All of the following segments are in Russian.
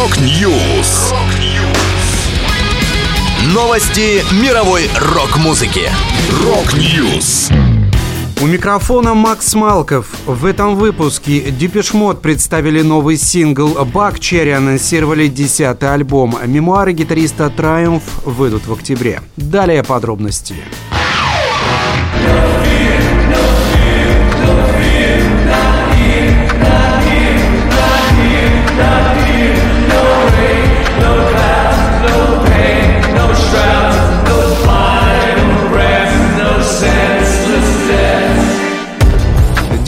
Rock News. Новости мировой рок-музыки. Rock News. У микрофона Макс Малков. В этом выпуске Depeche Mode представили новый сингл, Buckcherry анонсировали десятый альбом, мемуары гитариста Triumph выйдут в октябре. Далее подробности.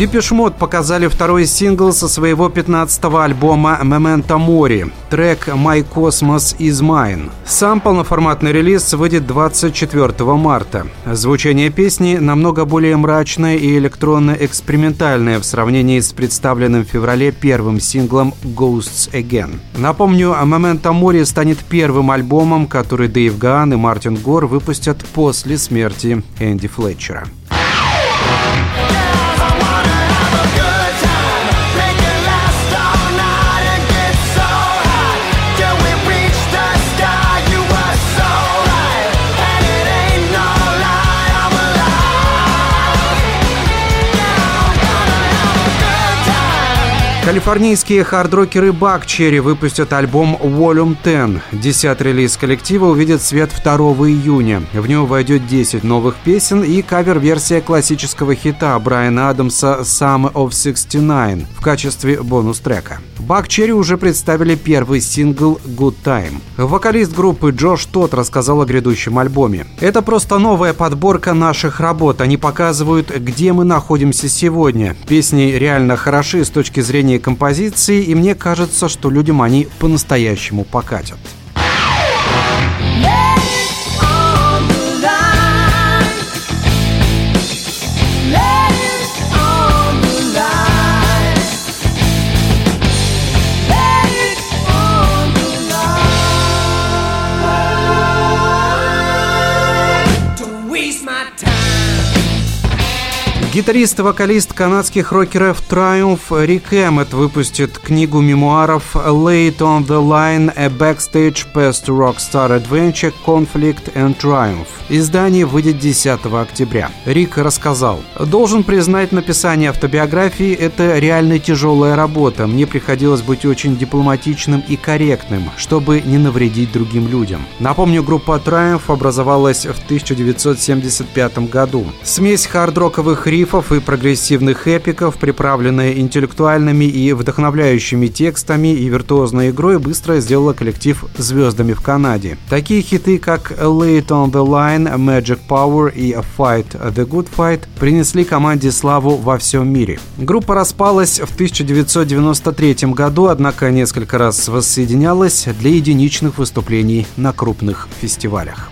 Депешмот показали второй сингл со своего 15-го альбома «Memento Mori», трек «My Cosmos Is Mine». Сам полноформатный релиз выйдет 24 марта. Звучание песни намного более мрачное и электронно-экспериментальное в сравнении с представленным в феврале первым синглом «Ghosts Again». Напомню, «Memento Mori» станет первым альбомом, который Дэйв Гаан и Мартин Гор выпустят после смерти Энди Флетчера. Калифорнийские хардрокеры Бакчери выпустят альбом Volume 10. Десятый релиз коллектива увидит свет 2 июня. В него войдет 10 новых песен и кавер-версия классического хита Брайана Адамса «Summer of 69» в качестве бонус-трека. Бакчери уже представили первый сингл «Good Time». Вокалист группы Джош Тот рассказал о грядущем альбоме. «Это просто новая подборка наших работ. Они показывают, где мы находимся сегодня. Песни реально хороши с точки зрения композиции, и мне кажется, что людям они по-настоящему покатят». Гитарист и вокалист канадских рокеров Triumph Рик Эммет выпустит книгу мемуаров Late on the Line – A Backstage Past Rockstar Adventure Conflict and Triumph. Издание выйдет 10 октября. Рик рассказал, «Должен признать, написание автобиографии – это реально тяжелая работа. Мне приходилось быть очень дипломатичным и корректным, чтобы не навредить другим людям». Напомню, группа Triumph образовалась в 1975 году. Смесь хард-роковых рифов рифов и прогрессивных эпиков, приправленная интеллектуальными и вдохновляющими текстами и виртуозной игрой, быстро сделала коллектив звездами в Канаде. Такие хиты, как Late on the Line, Magic Power и Fight the Good Fight принесли команде славу во всем мире. Группа распалась в 1993 году, однако несколько раз воссоединялась для единичных выступлений на крупных фестивалях.